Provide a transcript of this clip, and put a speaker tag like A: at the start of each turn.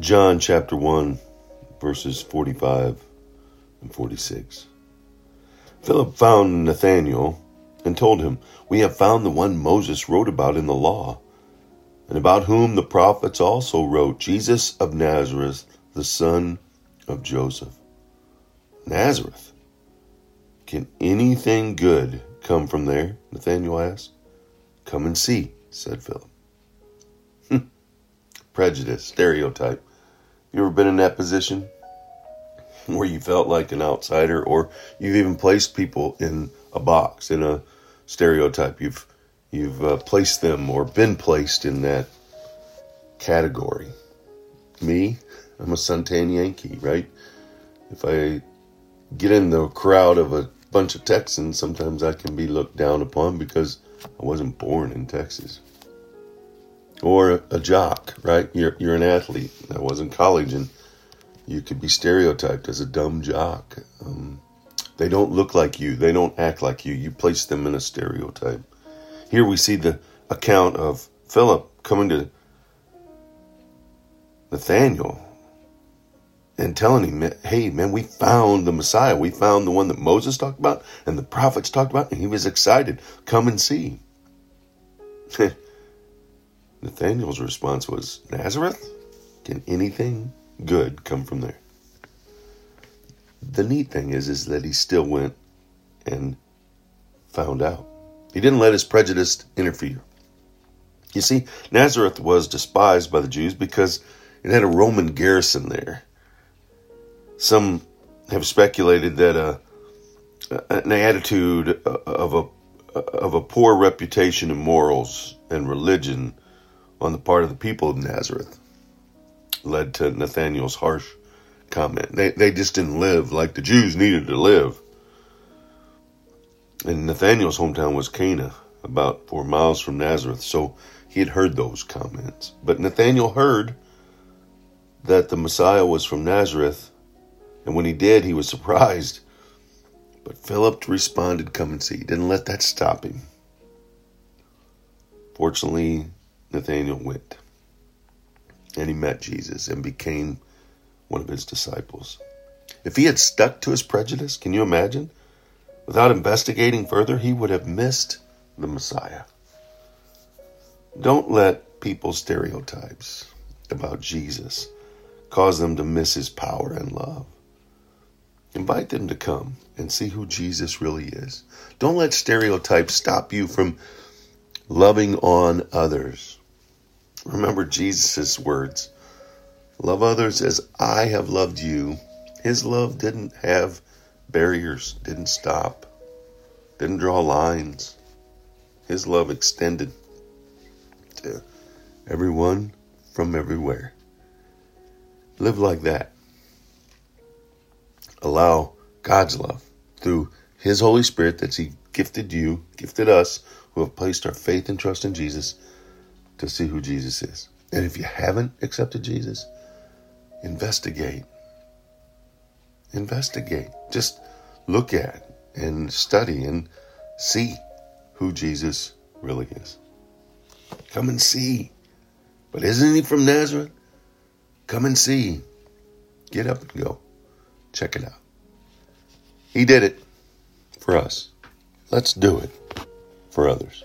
A: John chapter 1, verses 45 and 46. Philip found Nathanael and told him, We have found the one Moses wrote about in the law, and about whom the prophets also wrote, Jesus of Nazareth, the son of Joseph. Nazareth. Can anything good come from there? Nathanael asked. Come and see, said Philip. Prejudice, stereotype. You ever been in that position where you felt like an outsider, or you've even placed people in a box, in a stereotype? You've you've uh, placed them or been placed in that category. Me, I'm a Suntan Yankee, right? If I get in the crowd of a bunch of Texans, sometimes I can be looked down upon because I wasn't born in Texas or a jock, right? You're you're an athlete. I was in college, and you could be stereotyped as a dumb jock. Um, they don't look like you. They don't act like you. You place them in a stereotype. Here we see the account of Philip coming to Nathanael and telling him, "Hey, man, we found the Messiah. We found the one that Moses talked about and the prophets talked about." And he was excited. Come and see. Nathanael's response was, Nazareth? Can anything good come from there? The neat thing is, is that he still went and found out. He didn't let his prejudice interfere. You see, Nazareth was despised by the Jews because it had a Roman garrison there. Some have speculated that a, an attitude uh, of a of a poor reputation in morals and religion on the part of the people of Nazareth led to Nathanael's harsh comment. They, they just didn't live like the Jews needed to live. And Nathanael's hometown was Cana, about four miles from Nazareth, so he had heard those comments. But Nathanael heard that the Messiah was from Nazareth, and when he did, he was surprised. But Philip responded, Come and see. He didn't let that stop him. Fortunately, Nathanael went and he met Jesus and became one of his disciples. If he had stuck to his prejudice, can you imagine? Without investigating further, he would have missed the Messiah. Don't let people's stereotypes about Jesus cause them to miss his power and love. Invite them to come and see who Jesus really is. Don't let stereotypes stop you from loving on others. Remember Jesus' words Love others as I have loved you. His love didn't have barriers, didn't stop, didn't draw lines. His love extended to everyone from everywhere. Live like that. Allow God's love through His Holy Spirit that He gifted you, gifted us, who have placed our faith and trust in Jesus to see who Jesus is. And if you haven't accepted Jesus, investigate. Investigate. Just look at and study and see who Jesus really is. Come and see. But isn't he from Nazareth? Come and see. Get up and go. Check it out. He did it for us. Let's do it for others.